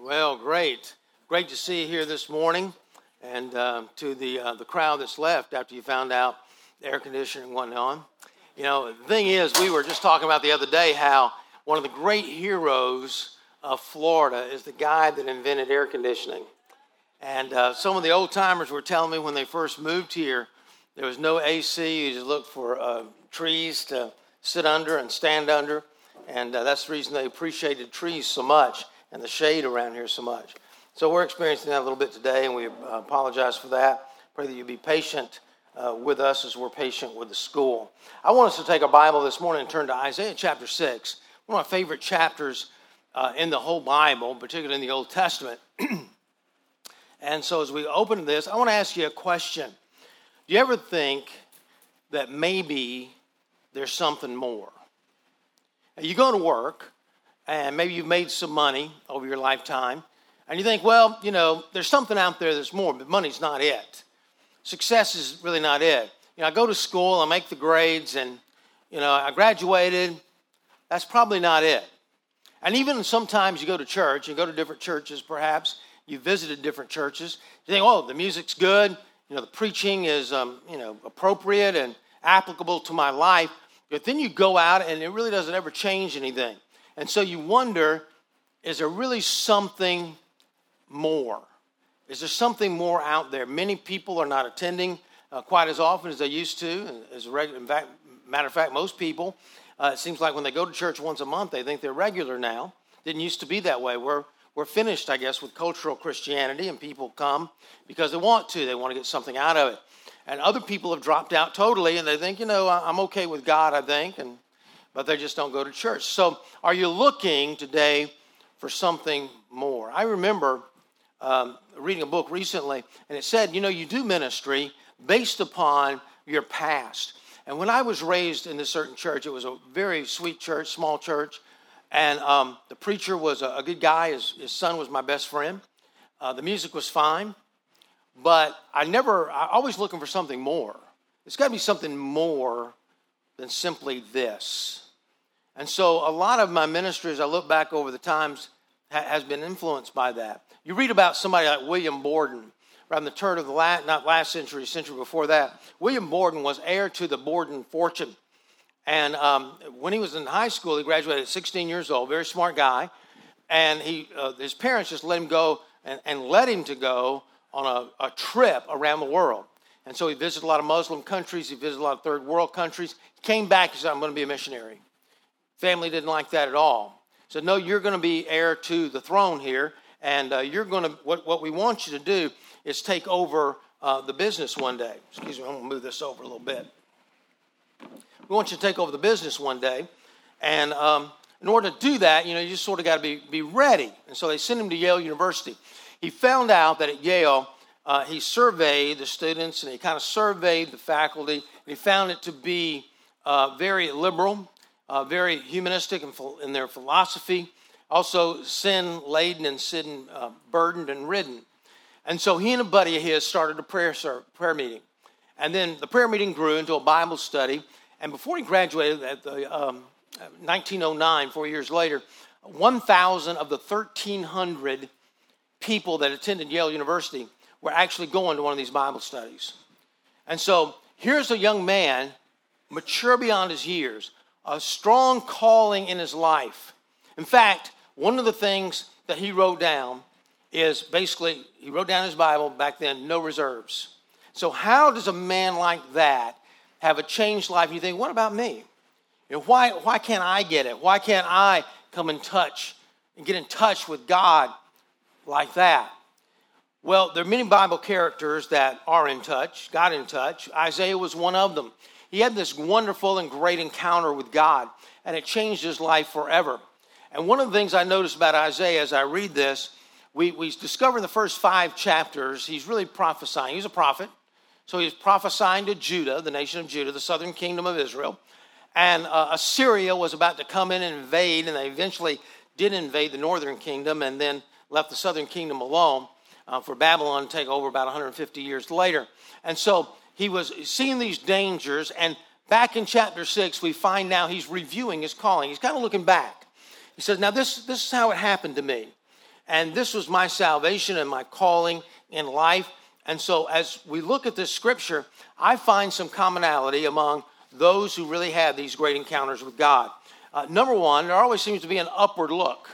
Well, great. Great to see you here this morning. And uh, to the, uh, the crowd that's left after you found out the air conditioning went on. You know, the thing is, we were just talking about the other day how one of the great heroes of Florida is the guy that invented air conditioning. And uh, some of the old timers were telling me when they first moved here, there was no AC. You just looked for uh, trees to sit under and stand under. And uh, that's the reason they appreciated trees so much and the shade around here so much. So we're experiencing that a little bit today, and we uh, apologize for that. Pray that you be patient uh, with us as we're patient with the school. I want us to take a Bible this morning and turn to Isaiah chapter 6, one of my favorite chapters uh, in the whole Bible, particularly in the Old Testament. and so as we open this, I want to ask you a question. Do you ever think that maybe there's something more? You go to work, and maybe you've made some money over your lifetime, and you think, well, you know, there's something out there that's more, but money's not it. Success is really not it. You know, I go to school, I make the grades, and, you know, I graduated. That's probably not it. And even sometimes you go to church, you go to different churches perhaps, you visited different churches, you think, oh, the music's good, you know, the preaching is, um, you know, appropriate and applicable to my life. But then you go out and it really doesn't ever change anything. And so you wonder is there really something more? Is there something more out there? Many people are not attending uh, quite as often as they used to. As regular, in fact, matter of fact, most people, uh, it seems like when they go to church once a month, they think they're regular now. Didn't used to be that way. We're, we're finished, I guess, with cultural Christianity, and people come because they want to. They want to get something out of it. And other people have dropped out totally, and they think, you know, I'm okay with God, I think, and but they just don't go to church. So, are you looking today for something more? I remember um, reading a book recently, and it said, you know, you do ministry based upon your past. And when I was raised in this certain church, it was a very sweet church, small church, and um, the preacher was a, a good guy. His, his, son was my best friend. Uh, the music was fine. But I never, I always looking for something more. It's got to be something more than simply this. And so a lot of my ministries, I look back over the times, ha- has been influenced by that. You read about somebody like William Borden, around the turn of the last, not last century, century before that. William Borden was heir to the Borden fortune. And um, when he was in high school, he graduated at 16 years old, very smart guy. And he, uh, his parents just let him go and, and let him to go on a, a trip around the world. And so he visited a lot of Muslim countries, he visited a lot of third world countries. He came back, he said, I'm going to be a missionary. Family didn't like that at all. Said, No, you're going to be heir to the throne here, and uh, you're going to, what, what we want you to do is take over uh, the business one day. Excuse me, I'm going to move this over a little bit. We want you to take over the business one day, and um, in order to do that, you know, you just sort of got to be, be ready. And so they sent him to Yale University he found out that at Yale, uh, he surveyed the students and he kind of surveyed the faculty, and he found it to be uh, very liberal, uh, very humanistic in, in, their philosophy, also sin laden and sin uh, burdened and ridden. And so he and a buddy of his started a prayer, prayer meeting. And then the prayer meeting grew into a Bible study. And before he graduated at the um, 1909, four years later, 1,000 of the 1,300 people that attended Yale University were actually going to one of these Bible studies. And so here's a young man, mature beyond his years, a strong calling in his life. In fact, one of the things that he wrote down is basically, he wrote down his Bible back then, no reserves. So, how does a man like that have a changed life? You think, what about me? You know, why, why can't I get it? Why can't I come in touch and get in touch with God like that? Well, there are many Bible characters that are in touch, got in touch. Isaiah was one of them. He had this wonderful and great encounter with God, and it changed his life forever. And one of the things I noticed about Isaiah as I read this, we, we discover in the first five chapters, he's really prophesying. He's a prophet. So he's prophesying to Judah, the nation of Judah, the southern kingdom of Israel. And uh, Assyria was about to come in and invade, and they eventually did invade the northern kingdom. And then left the southern kingdom alone uh, for Babylon to take over about 150 years later. And so he was seeing these dangers. And back in chapter 6, we find now he's reviewing his calling. He's kind of looking back. He says, Now, this, this is how it happened to me. And this was my salvation and my calling in life. And so, as we look at this scripture, I find some commonality among those who really had these great encounters with God. Uh, number one, there always seems to be an upward look.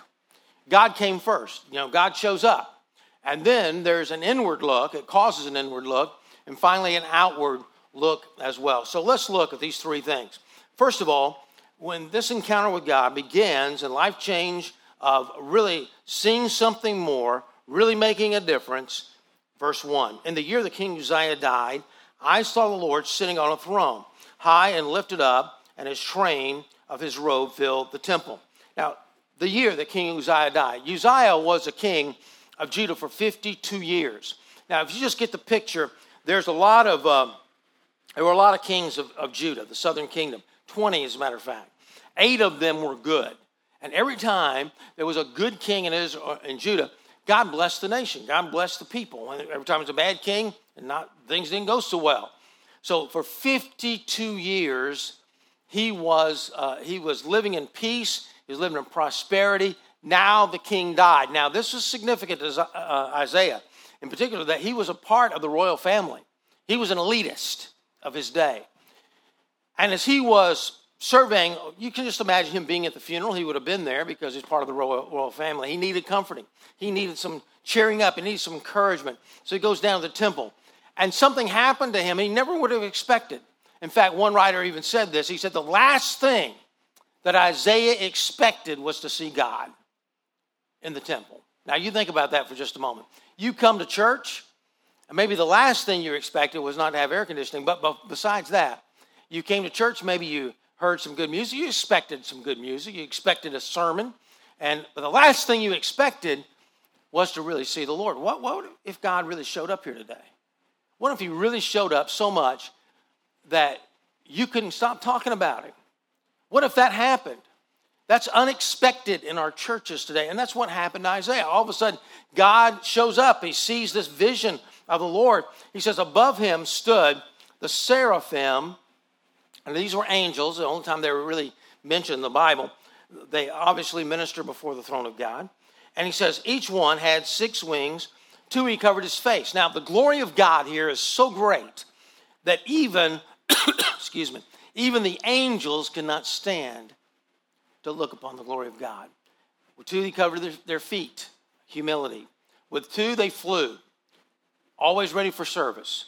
God came first. You know, God shows up. And then there's an inward look, it causes an inward look, and finally an outward look as well. So let's look at these three things. First of all, when this encounter with God begins and life change of really seeing something more, really making a difference, verse 1 In the year that King Uzziah died, I saw the Lord sitting on a throne, high and lifted up, and his train of his robe filled the temple. Now, the year that King Uzziah died, Uzziah was a king of Judah for 52 years. Now, if you just get the picture, there's a lot of, uh, there were a lot of kings of, of Judah, the southern kingdom, 20 as a matter of fact. Eight of them were good. And every time there was a good king in, Israel, in Judah, God blessed the nation. God blessed the people. And every time it was a bad king, and not things didn't go so well. So for 52 years, he was uh, he was living in peace. He was living in prosperity. Now the king died. Now this is significant to uh, Isaiah, in particular, that he was a part of the royal family. He was an elitist of his day, and as he was surveying, you can just imagine him being at the funeral. He would have been there because he's part of the royal, royal family. He needed comforting. He needed some cheering up. He needed some encouragement. So he goes down to the temple. And something happened to him he never would have expected. In fact, one writer even said this. He said, The last thing that Isaiah expected was to see God in the temple. Now, you think about that for just a moment. You come to church, and maybe the last thing you expected was not to have air conditioning, but, besides that, you came to church, maybe you heard some good music. You expected some good music. You expected a sermon. And the last thing you expected was to really see the Lord. What, what if God really showed up here today? What if He really showed up so much that you couldn't stop talking about Him? What if that happened? That's unexpected in our churches today. And that's what happened to Isaiah. All of a sudden, God shows up. He sees this vision of the Lord. He says, Above him stood the seraphim and these were angels, the only time they were really mentioned in the Bible. They obviously minister before the throne of God. And he says, each one had six wings, two he covered his face. Now, the glory of God here is so great that even, excuse me, even the angels cannot stand to look upon the glory of God. With two, he covered their, their feet, humility. With two, they flew, always ready for service.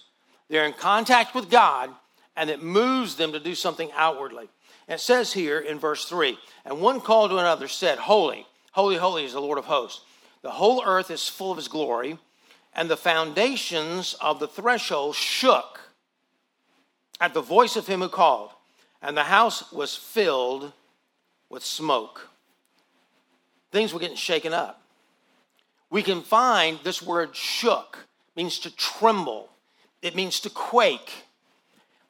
They're in contact with God, and it moves them to do something outwardly. It says here in verse 3 And one called to another, said, Holy, holy, holy is the Lord of hosts. The whole earth is full of his glory, and the foundations of the threshold shook at the voice of him who called, and the house was filled with smoke. Things were getting shaken up. We can find this word shook means to tremble, it means to quake.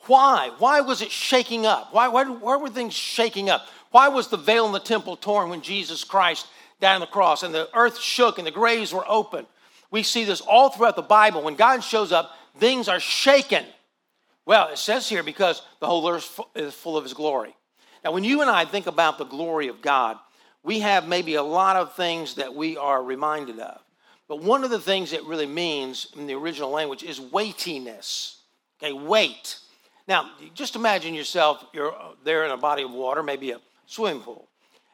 Why? Why was it shaking up? Why, why, why were things shaking up? Why was the veil in the temple torn when Jesus Christ died on the cross and the earth shook and the graves were open? We see this all throughout the Bible. When God shows up, things are shaken. Well, it says here because the whole earth is full of his glory. Now, when you and I think about the glory of God, we have maybe a lot of things that we are reminded of. But one of the things it really means in the original language is weightiness. Okay, weight. Now, just imagine yourself, you're there in a body of water, maybe a swimming pool,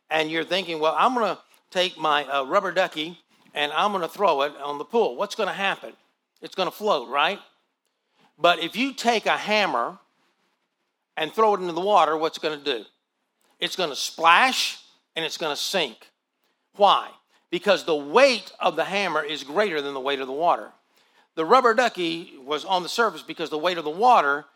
and you're thinking, well, I'm going to take my uh, rubber ducky and I'm going to throw it on the pool. What's going to happen? It's going to float, right? But if you take a hammer and throw it into the water, what's going to do? It's going to splash and it's going to sink. Why? Because the weight of the hammer is greater than the weight of the water. The rubber ducky was on the surface because the weight of the water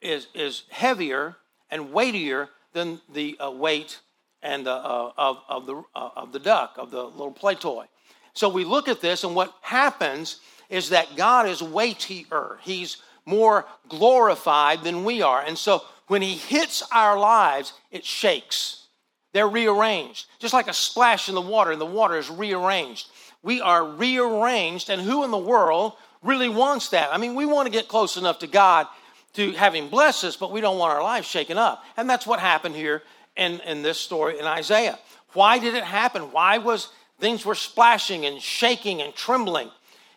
is, is heavier and weightier than the uh, weight and the, uh, of, of, the, uh, of the duck, of the little play toy. So we look at this, and what happens is that God is weightier. He's more glorified than we are. And so when He hits our lives, it shakes. They're rearranged, just like a splash in the water, and the water is rearranged. We are rearranged, and who in the world really wants that? I mean, we want to get close enough to God to having blessed us, but we don't want our lives shaken up. And that's what happened here in, in this story in Isaiah. Why did it happen? Why was things were splashing and shaking and trembling.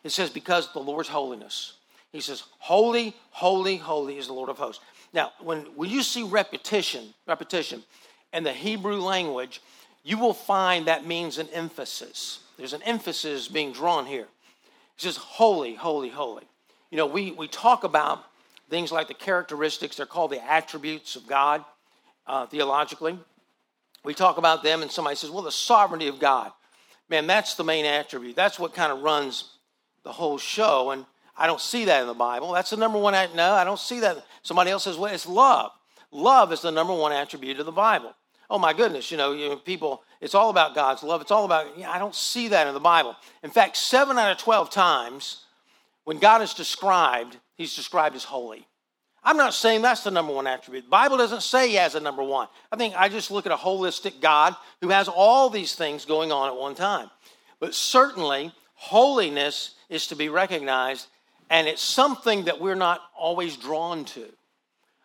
It says, because the Lord's holiness. He says, Holy, holy, holy is the Lord of hosts. Now, when, when you see repetition, repetition in the Hebrew language, you will find that means an emphasis. There's an emphasis being drawn here. It says, Holy, holy, holy. You know, we, we talk about things like the characteristics, they're called the attributes of God uh, theologically. We talk about them, and somebody says, Well, the sovereignty of God. Man, that's the main attribute. That's what kind of runs the whole show. And I don't see that in the Bible. That's the number one. No, I don't see that. Somebody else says, well, it's love. Love is the number one attribute of the Bible. Oh my goodness, you know, you know, people, it's all about God's love. It's all about, yeah, I don't see that in the Bible. In fact, seven out of 12 times when God is described, he's described as holy. I'm not saying that's the number one attribute. The Bible doesn't say he has a number one. I think I just look at a holistic God who has all these things going on at one time. But certainly, holiness is to be recognized, and it's something that we're not always drawn to.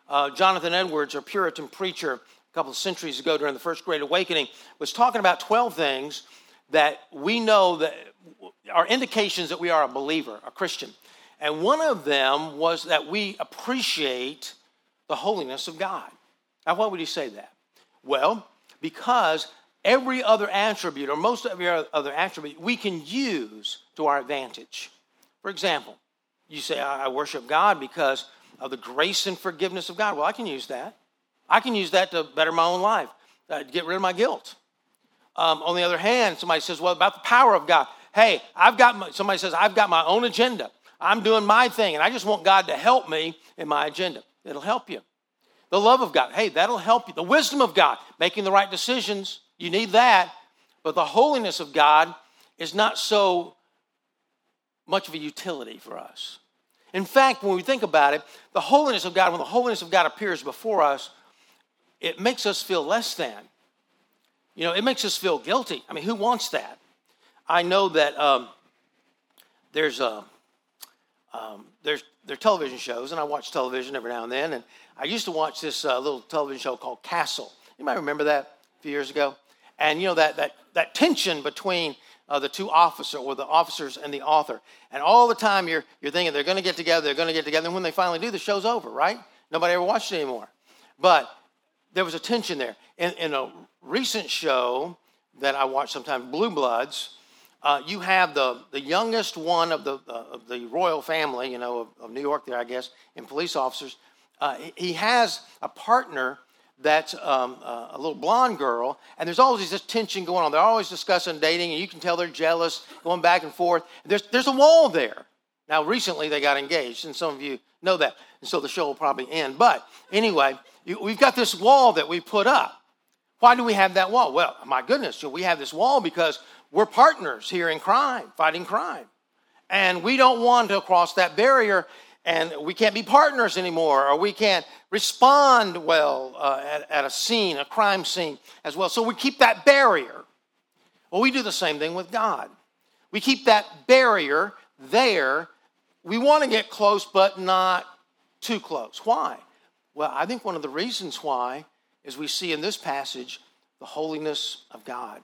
Uh, Jonathan Edwards, a Puritan preacher a couple of centuries ago during the First Great Awakening, was talking about 12 things that we know that are indications that we are a believer, a Christian. And one of them was that we appreciate the holiness of God. Now, why would he say that? Well, because every other attribute, or most of every other attribute, we can use to our advantage. For example, you say, I worship God because of the grace and forgiveness of God. Well, I can use that. I can use that to better my own life, uh, get rid of my guilt. Um, on the other hand, somebody says, Well, about the power of God. Hey, I've got my, somebody says, I've got my own agenda. I'm doing my thing, and I just want God to help me in my agenda. It'll help you. The love of God, hey, that'll help you. The wisdom of God, making the right decisions, you need that. But the holiness of God is not so much of a utility for us. In fact, when we think about it, the holiness of God, when the holiness of God appears before us, it makes us feel less than. You know, it makes us feel guilty. I mean, who wants that? I know that um, there's a um, there's there television shows, and I watch television every now and then. And I used to watch this uh, little television show called Castle. You might remember that a few years ago. And you know that that that tension between uh, the two officers, or the officers and the author, and all the time you're you're thinking they're going to get together, they're going to get together. And when they finally do, the show's over, right? Nobody ever watched it anymore. But there was a tension there. In, in a recent show that I watch sometimes, Blue Bloods, uh, you have the, the youngest one of the, uh, of the royal family, you know, of, of, New York there, I guess, in police officers. Uh, he has a partner that's um, uh, a little blonde girl, and there's always this tension going on. They're always discussing dating, and you can tell they're jealous, going back and forth. There's, there's a wall there. Now, recently they got engaged, and some of you know that, and so the show will probably end. But anyway, you, we've got this wall that we put up. Why do we have that wall? Well, my goodness, we have this wall because we're partners here in crime, fighting crime. And we don't want to cross that barrier and we can't be partners anymore or we can't respond well uh, at, at a scene, a crime scene as well. So we keep that barrier. Well, we do the same thing with God. We keep that barrier there. We want to get close, but not too close. Why? Well, I think one of the reasons why is we see in this passage the holiness of God.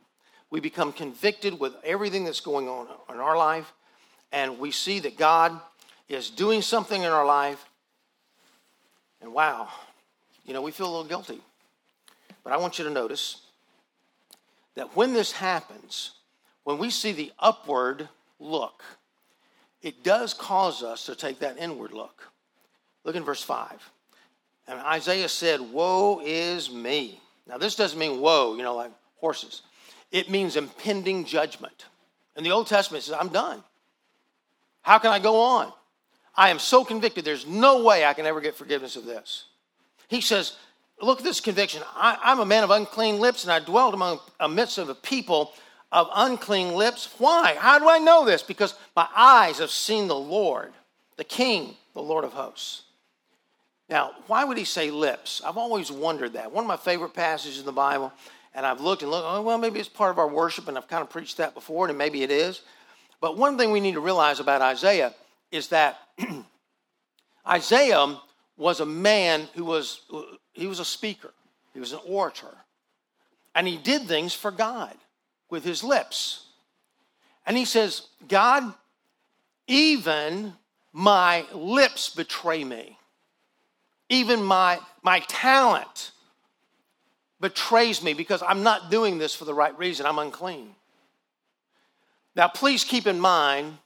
We become convicted with everything that's going on in our life, and we see that God is doing something in our life, and wow, you know, we feel a little guilty. But I want you to notice that when this happens, when we see the upward look, it does cause us to take that inward look. Look in verse 5. And Isaiah said, Woe is me. Now, this doesn't mean woe, you know, like horses it means impending judgment. In the Old Testament, it says, I'm done. How can I go on? I am so convicted, there's no way I can ever get forgiveness of this. He says, Look at this conviction. I, am a man of unclean lips, and I dwelled among a midst of a people of unclean lips. Why? How do I know this? Because my eyes have seen the Lord, the King, the Lord of hosts. Now, why would he say lips? I've always wondered that. One of my favorite passages in the Bible and I've looked and looked, oh, well, maybe it's part of our worship, and I've kind of preached that before, and maybe it is. But one thing we need to realize about Isaiah is that Isaiah was a man who was, he was a speaker, he was an orator, and he did things for God with his lips. And he says, God, even my lips betray me. Even my, my talent betrays me because I'm not doing this for the right reason. I'm unclean. Now, please keep in mind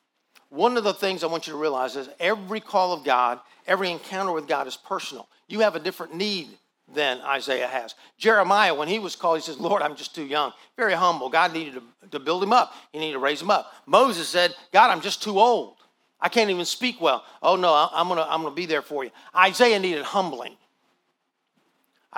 one of the things I want you to realize is every call of God, every encounter with God is personal. You have a different need than Isaiah has. Jeremiah, when he was called, he says, Lord, I'm just too young. Very humble. God needed to, to build him up, he needed to raise him up. Moses said, God, I'm just too old. I can't even speak well. Oh, no, I'm going to I'm to be there for you. Isaiah needed humbling.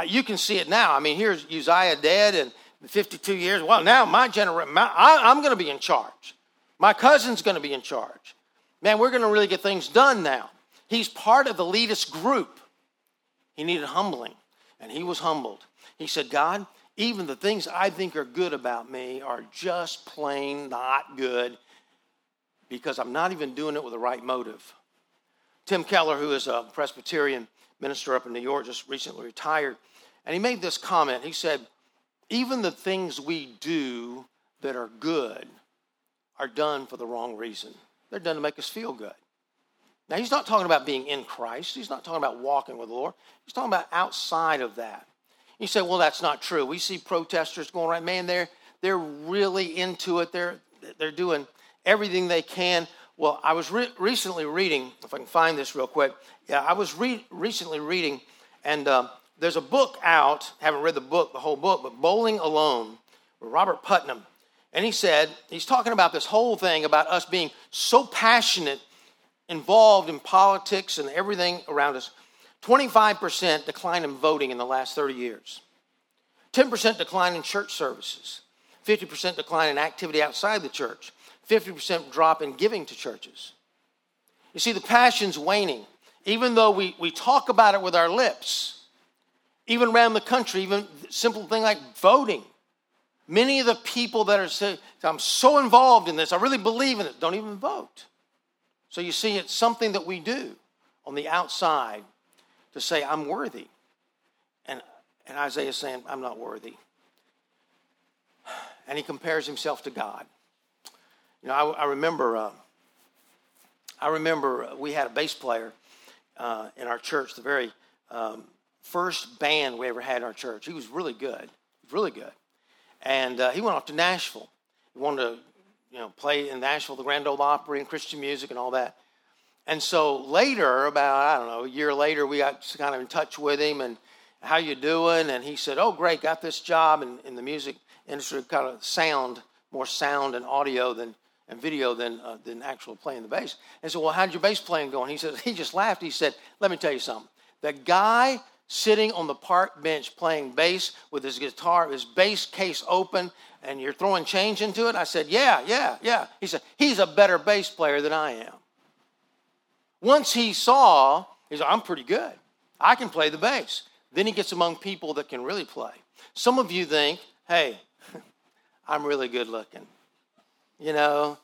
You can see it now. I mean, here's Uzziah dead and 52 years. Well, now my generation, I'm going to be in charge. My cousin's going to be in charge. Man, we're going to really get things done now. He's part of the elitist group. He needed humbling, and he was humbled. He said, God, even the things I think are good about me are just plain not good because I'm not even doing it with the right motive. Tim Keller, who is a Presbyterian minister up in New York, just recently retired, and he made this comment. He said, Even the things we do that are good are done for the wrong reason. They're done to make us feel good. Now, he's not talking about being in Christ. He's not talking about walking with the Lord. He's talking about outside of that. You say, well, that's not true. We see protesters going right, man, they're, they're really into it. They're, they're doing everything they can. Well, I was re- recently reading, if I can find this real quick. Yeah, I was re- recently reading, and uh, there's a book out. Haven't read the book, the whole book, but Bowling Alone, Robert Putnam. And he said, he's talking about this whole thing about us being so passionate, involved in politics and everything around us. 25% decline in voting in the last 30 years, 10% decline in church services, 50% decline in activity outside the church, 50% drop in giving to churches. You see, the passion's waning. Even though we, we talk about it with our lips, even around the country, even simple thing like voting. Many of the people that are saying, I'm so involved in this, I really believe in it, don't even vote. So you see, it's something that we do on the outside to say, I'm worthy. And, and Isaiah is saying, I'm not worthy. And he compares himself to God. You know, I, I remember, uh, I remember we had a bass player uh, in our church, the very um, first band we ever had in our church. He was really good, really good. And uh, he went off to Nashville. He wanted to, you know, play in Nashville, the Grand Ole Opry, and Christian music and all that. And so later, about I don't know, a year later, we got kind of in touch with him and how you doing? And he said, "Oh, great, got this job in, in the music industry, kind of sound, more sound and audio than and video than uh, than actual playing the bass." And so, well, how'd your bass playing going? He said he just laughed. He said, "Let me tell you something. The guy sitting on the park bench playing bass with his guitar, his bass case open, and you're throwing change into it? I said, Yeah, yeah, yeah. He said, He's a better bass player than I am. Once he saw, he said, I'm pretty good. I can play the bass. Then he gets among people that can really play. Some of you think, Hey, I'm really good looking. You know,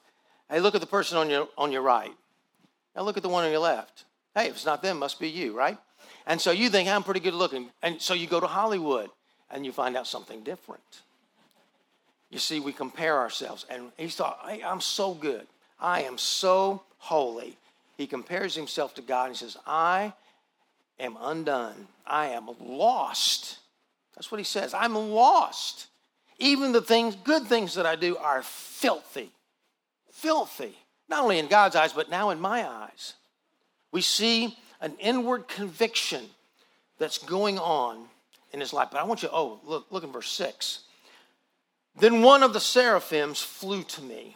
hey, look at the person on your, on your right. Now look at the one on your left. Hey, if it's not them, must be you, right? And so you think, I'm pretty good looking. And so you go to Hollywood and you find out something different. You see, we compare ourselves. And he thought, hey, I'm so good. I am so holy. He compares himself to God and he says, I am undone. I am lost. That's what he says. I'm lost. Even the things, good things that I do are filthy. Filthy. Not only in God's eyes, but now in my eyes. We see an inward conviction that's going on in his life. But I want you, oh, look, look in verse 6. Then one of the seraphims flew to me,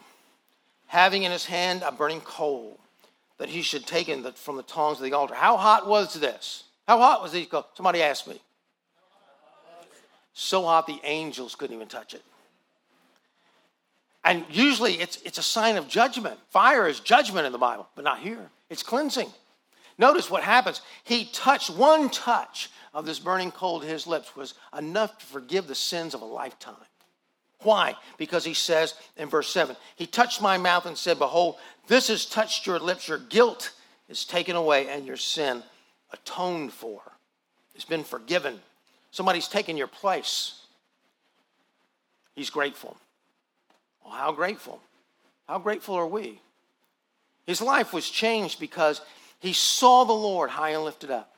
having in his hand a burning coal that he should take in the, from the tongs of the altar. How hot was this? How hot was coals? Somebody asked me. So hot the angels couldn't even touch it. And usually it's, it's a sign of judgment. Fire is judgment in the Bible, but not here. It's cleansing. Notice what happens. He touched one touch of this burning coal to his lips was enough to forgive the sins of a lifetime. Why? Because he says in verse 7 He touched my mouth and said, Behold, this has touched your lips. Your guilt is taken away and your sin atoned for. It's been forgiven. Somebody's taken your place. He's grateful. Well, how grateful? How grateful are we? His life was changed because he saw the Lord high and lifted up.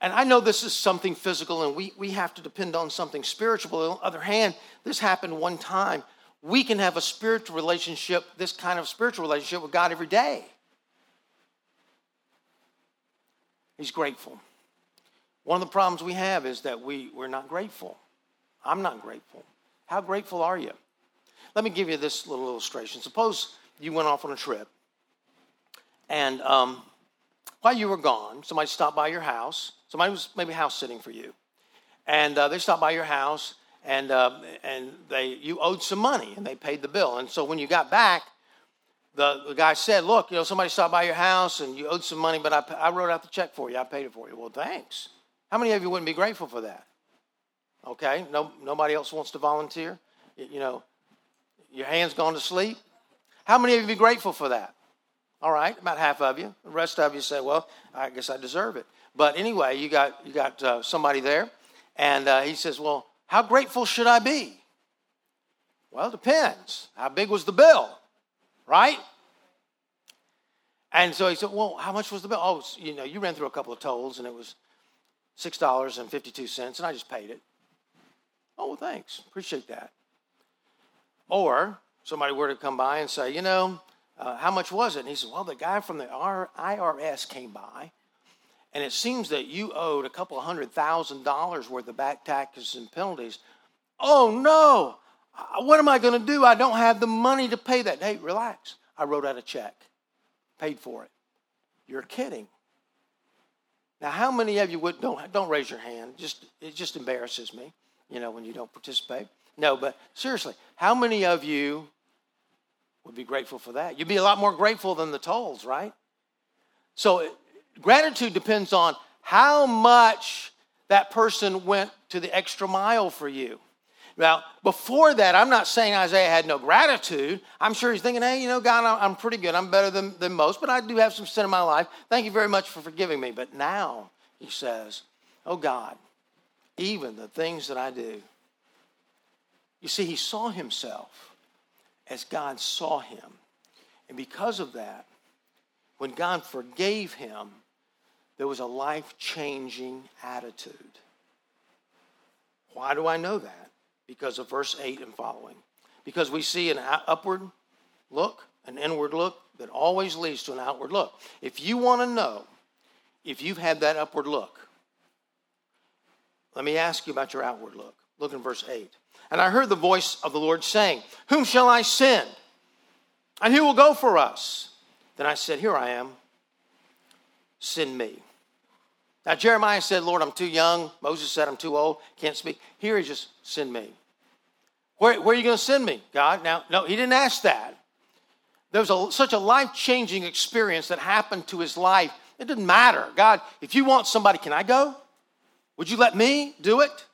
And I know this is something physical and we, we have to depend on something spiritual. On the other hand, this happened one time. We can have a spiritual relationship, this kind of spiritual relationship with God every day. He's grateful. One of the problems we have is that we, we're not grateful. I'm not grateful. How grateful are you? Let me give you this little illustration. Suppose you went off on a trip, and um, while you were gone, somebody stopped by your house. Somebody was maybe house sitting for you, and uh, they stopped by your house, and uh, and they you owed some money, and they paid the bill. And so when you got back, the, the guy said, "Look, you know, somebody stopped by your house, and you owed some money, but I, I wrote out the check for you. I paid it for you." Well, thanks. How many of you wouldn't be grateful for that? Okay, no, nobody else wants to volunteer. You know, your hand's gone to sleep. How many of you be grateful for that? All right, about half of you. The rest of you say, "Well, I guess I deserve it." But anyway, you got you got uh, somebody there, and uh, he says, "Well, how grateful should I be?" Well, it depends. How big was the bill, right? And so he said, "Well, how much was the bill?" Oh, you know, you ran through a couple of tolls, and it was six dollars and fifty-two cents, and I just paid it. Oh, well, thanks, appreciate that. Or somebody were to come by and say, you know, uh, how much was it? And he said, well, the guy from the IRS came by, and it seems that you owed a couple of hundred thousand dollars worth of back taxes and penalties. Oh, no. What am I going to do? I don't have the money to pay that. Hey, relax. I wrote out a check, paid for it. You're kidding. Now, how many of you would don't don't raise your hand? Just it just embarrasses me, you know, when you don't participate. No, but seriously, how many of you would be grateful for that? You'd be a lot more grateful than the tolls, right? So gratitude depends on how much that person went to the extra mile for you. Now, before that, I'm not saying Isaiah had no gratitude. I'm sure he's thinking, hey, you know, God, I'm pretty good. I'm better than, than most, but I do have some sin in my life. Thank you very much for forgiving me. But now, he says, oh, God, even the things that I do. You see, he saw himself as God saw him. And because of that, when God forgave him, there was a life changing attitude. Why do I know that? because of verse 8 and following. Because we see an upward look, an inward look that always leads to an outward look. If you want to know if you've had that upward look, let me ask you about your outward look. Look in verse 8. And I heard the voice of the Lord saying, Whom shall I send? And who will go for us? Then I said, Here I am. Send me. Now, Jeremiah said, Lord, I'm too young. Moses said, I'm too old, can't speak. Here he just, send me. Where, where are you going to send me, God? Now, no, he didn't ask that. There was a, such a life changing experience that happened to his life. It didn't matter. God, if you want somebody, can I go? Would you let me do it?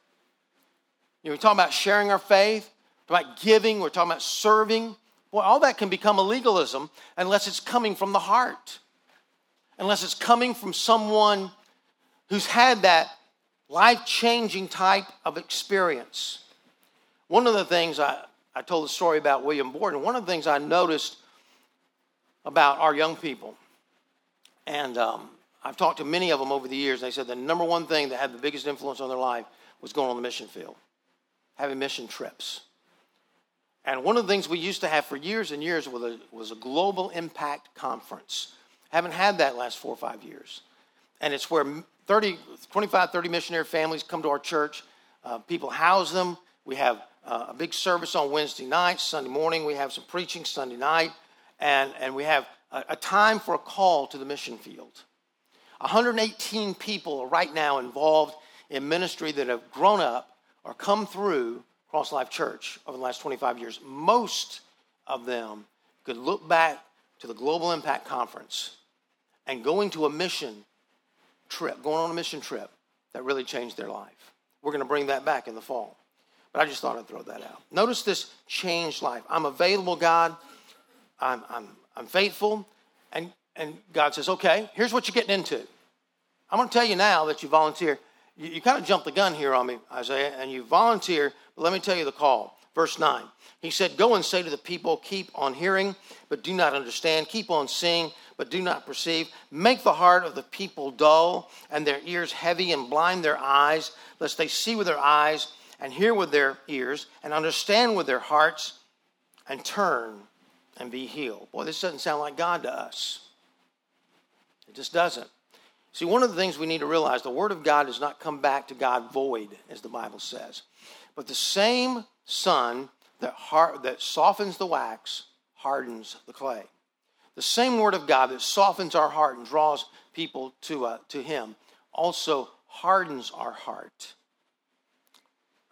You know, we're talking about sharing our faith, about giving, we're talking about serving. Well, all that can become a legalism unless it's coming from the heart, unless it's coming from someone who's had that life changing type of experience. One of the things I, I told the story about William Borden, one of the things I noticed about our young people, and um, I've talked to many of them over the years, they said the number one thing that had the biggest influence on their life was going on the mission field, having mission trips. And one of the things we used to have for years and years was a, was a global impact conference. Haven't had that last four or five years. And it's where 30, 25, 30 missionary families come to our church. Uh, people house them. We have uh, a big service on Wednesday night, Sunday morning. We have some preaching Sunday night. And, and we have a, a time for a call to the mission field. 118 people are right now involved in ministry that have grown up or come through Cross Life Church over the last 25 years. Most of them could look back to the Global Impact Conference and going to a mission trip, going on a mission trip that really changed their life. We're going to bring that back in the fall. But I just thought I'd throw that out. Notice this changed life. I'm available, God. I'm, I'm, I'm faithful. And, and God says, okay, here's what you're getting into. I'm going to tell you now that you volunteer. You, you kind of jumped the gun here on me, Isaiah, and you volunteer, but let me tell you the call. Verse 9. He said, Go and say to the people, keep on hearing, but do not understand. Keep on seeing, but do not perceive. Make the heart of the people dull, and their ears heavy, and blind their eyes, lest they see with their eyes, and hear with their ears, and understand with their hearts, and turn and be healed. Boy, this doesn't sound like God to us. It just doesn't. See, one of the things we need to realize the Word of God does not come back to God void, as the Bible says. But the same sun that, hard, that softens the wax hardens the clay. The same Word of God that softens our heart and draws people to, uh, to Him also hardens our heart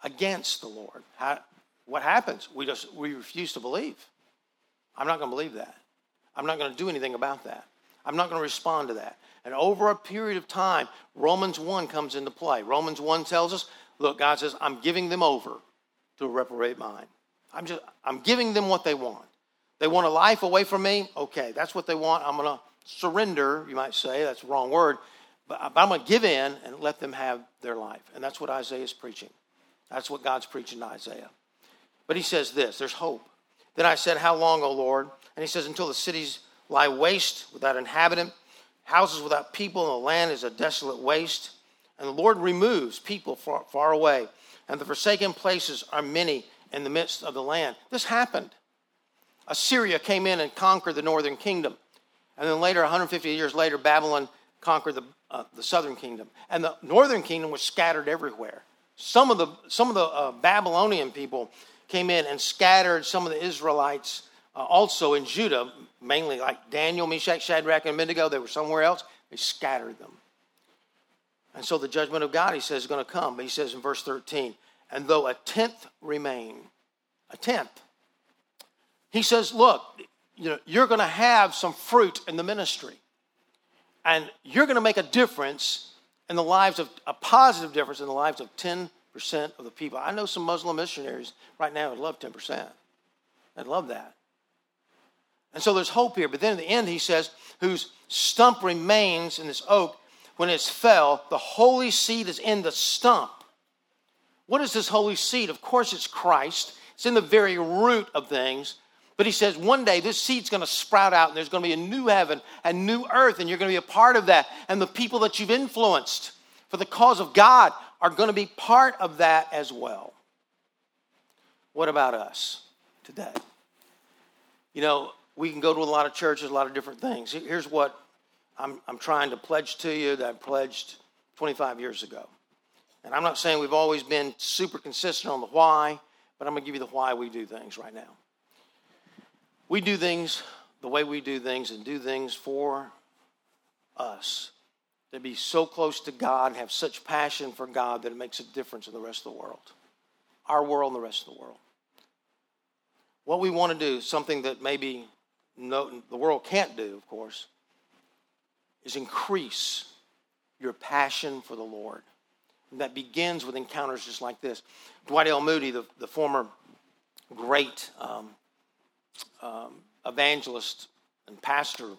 against the Lord. How, what happens? We just we refuse to believe. I'm not going to believe that. I'm not going to do anything about that. I'm not going to respond to that. And over a period of time, Romans 1 comes into play. Romans 1 tells us, look, God says, I'm giving them over to a reprobate mind. I'm just I'm giving them what they want. They want a life away from me. Okay, that's what they want. I'm going to surrender, you might say. That's the wrong word. But I'm going to give in and let them have their life. And that's what Isaiah is preaching. That's what God's preaching to Isaiah. But he says this there's hope. Then I said, How long, O Lord? And he says, Until the cities lie waste without inhabitant, houses without people, and the land is a desolate waste. And the Lord removes people far, far away, and the forsaken places are many in the midst of the land. This happened. Assyria came in and conquered the northern kingdom. And then later, 150 years later, Babylon conquered the, uh, the southern kingdom. And the northern kingdom was scattered everywhere. Some of the, some of the uh, Babylonian people came in and scattered some of the Israelites uh, also in Judah, mainly like Daniel, Meshach, Shadrach, and Abednego. They were somewhere else. They scattered them. And so the judgment of God, he says, is going to come. But he says in verse 13, and though a tenth remain, a tenth, he says, look, you know, you're going to have some fruit in the ministry. And you're going to make a difference in the lives of, a positive difference in the lives of 10% of the people. I know some Muslim missionaries right now would love 10%. I'd love that. And so there's hope here. But then in the end, he says, whose stump remains in this oak, when it's fell, the holy seed is in the stump. What is this holy seed? Of course, it's Christ. It's in the very root of things. But he says one day this seed's going to sprout out and there's going to be a new heaven and new earth, and you're going to be a part of that. And the people that you've influenced for the cause of God are going to be part of that as well. What about us today? You know, we can go to a lot of churches, a lot of different things. Here's what I'm, I'm trying to pledge to you that I pledged 25 years ago. And I'm not saying we've always been super consistent on the why, but I'm going to give you the why we do things right now. We do things the way we do things and do things for us to be so close to God have such passion for God that it makes a difference in the rest of the world, our world and the rest of the world. What we want to do, something that maybe no, the world can't do, of course, is increase your passion for the Lord. And that begins with encounters just like this. Dwight L. Moody, the, the former great um, um, evangelist and pastor,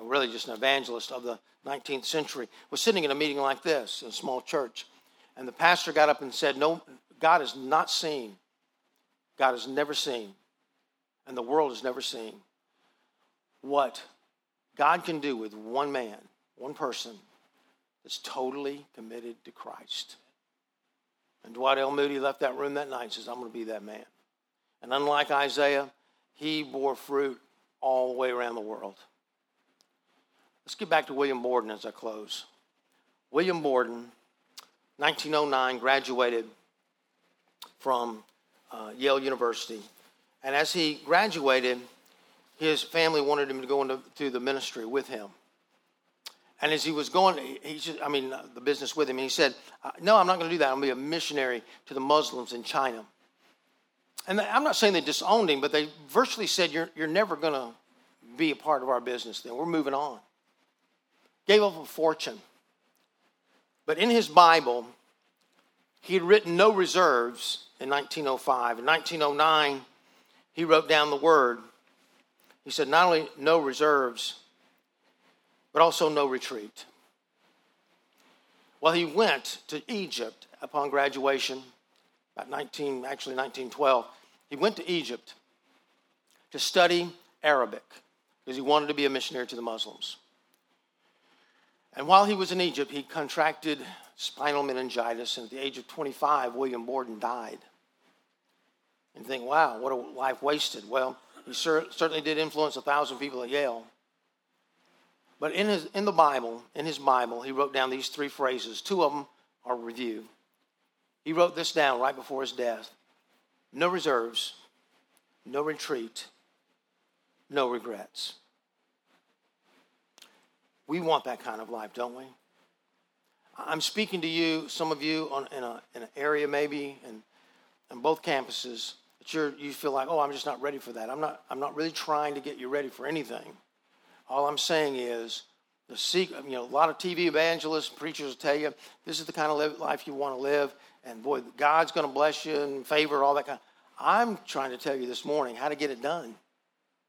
really just an evangelist of the 19th century, was sitting in a meeting like this in a small church. And the pastor got up and said, No, God is not seen, God has never seen, and the world has never seen what God can do with one man, one person that's totally committed to Christ. And Dwight L. Moody left that room that night and says, I'm going to be that man. And unlike Isaiah, he bore fruit all the way around the world. Let's get back to William Borden as I close. William Borden, 1909, graduated from uh, Yale University. And as he graduated, his family wanted him to go into the ministry with him. And as he was going, he just, I mean, the business with him, and he said, uh, No, I'm not going to do that. I'm going to be a missionary to the Muslims in China. And I'm not saying they disowned him, but they virtually said, You're, you're never going to be a part of our business then. We're moving on. Gave up a fortune. But in his Bible, he had written no reserves in 1905. In 1909, he wrote down the word he said, not only no reserves, but also no retreat. Well, he went to Egypt upon graduation, about 19, actually 1912, He went to Egypt to study Arabic because he wanted to be a missionary to the Muslims. And while he was in Egypt, he contracted spinal meningitis, and at the age of 25, William Borden died. And think, wow, what a life wasted. Well, he certainly did influence a thousand people at Yale. But in, his, in the Bible, in his Bible, he wrote down these three phrases. Two of them are review. He wrote this down right before his death no reserves, no retreat, no regrets. We want that kind of life, don't we? I'm speaking to you, some of you, on, in, a, in an area maybe, and on both campuses, that you're, you feel like, oh, I'm just not ready for that. I'm not, I'm not really trying to get you ready for anything. All I'm saying is, the secret, you know, a lot of TV evangelists, and preachers will tell you this is the kind of life you want to live, and boy, God's going to bless you and favor all that kind. I'm trying to tell you this morning how to get it done,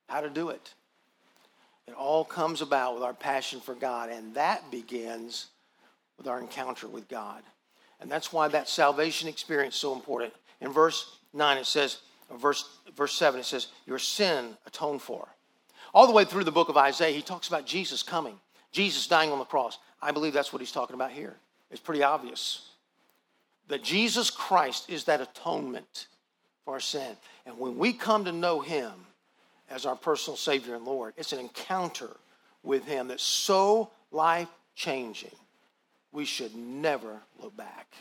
how to do it. It all comes about with our passion for God, and that begins with our encounter with God. And that's why that salvation experience is so important. In verse 9, it says, verse, verse 7, it says, Your sin atoned for. All the way through the book of Isaiah, he talks about Jesus coming, Jesus dying on the cross. I believe that's what he's talking about here. It's pretty obvious that Jesus Christ is that atonement for our sin. And when we come to know him as our personal Savior and Lord, it's an encounter with him that's so life changing, we should never look back.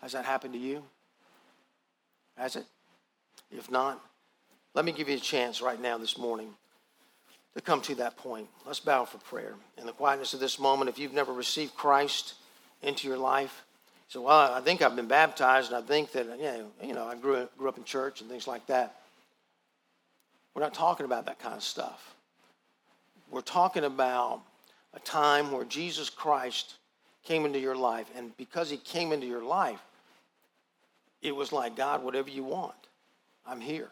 Has that happened to you? Has it? If not, let me give you a chance right now this morning to come to that point. Let's bow for prayer. In the quietness of this moment, if you've never received Christ into your life, so well, I think I've been baptized, and I think that you know, I grew grew up in church and things like that. We're not talking about that kind of stuff. We're talking about a time where Jesus Christ came into your life, and because He came into your life, it was like God, whatever you want, I'm here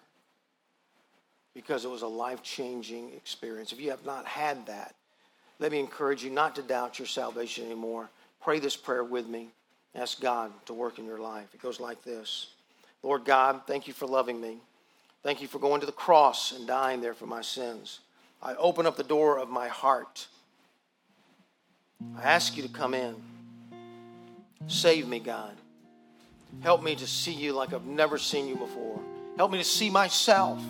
because it was a life changing experience. If you have not had that, let me encourage you not to doubt your salvation anymore. Pray this prayer with me. Ask God to work in your life. It goes like this Lord God, thank you for loving me. Thank you for going to the cross and dying there for my sins. I open up the door of my heart. I ask you to come in. Save me, God. Help me to see you like I've never seen you before. Help me to see myself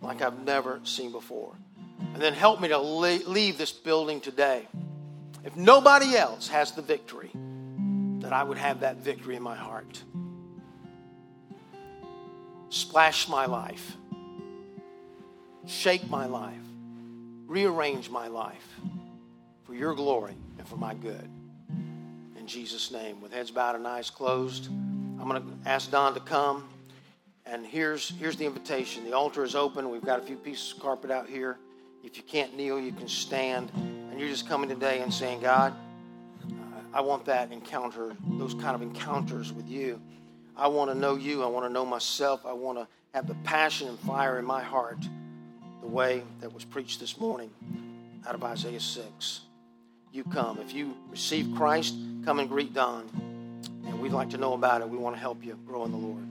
like I've never seen before. And then help me to leave this building today. If nobody else has the victory, that I would have that victory in my heart. Splash my life, shake my life, rearrange my life for your glory and for my good. In Jesus' name, with heads bowed and eyes closed, I'm going to ask Don to come. And here's, here's the invitation. The altar is open. We've got a few pieces of carpet out here. If you can't kneel, you can stand. And you're just coming today and saying, God, I want that encounter, those kind of encounters with you. I want to know you. I want to know myself. I want to have the passion and fire in my heart the way that was preached this morning out of Isaiah 6. You come. If you receive Christ, come and greet Don. And we'd like to know about it. We want to help you grow in the Lord.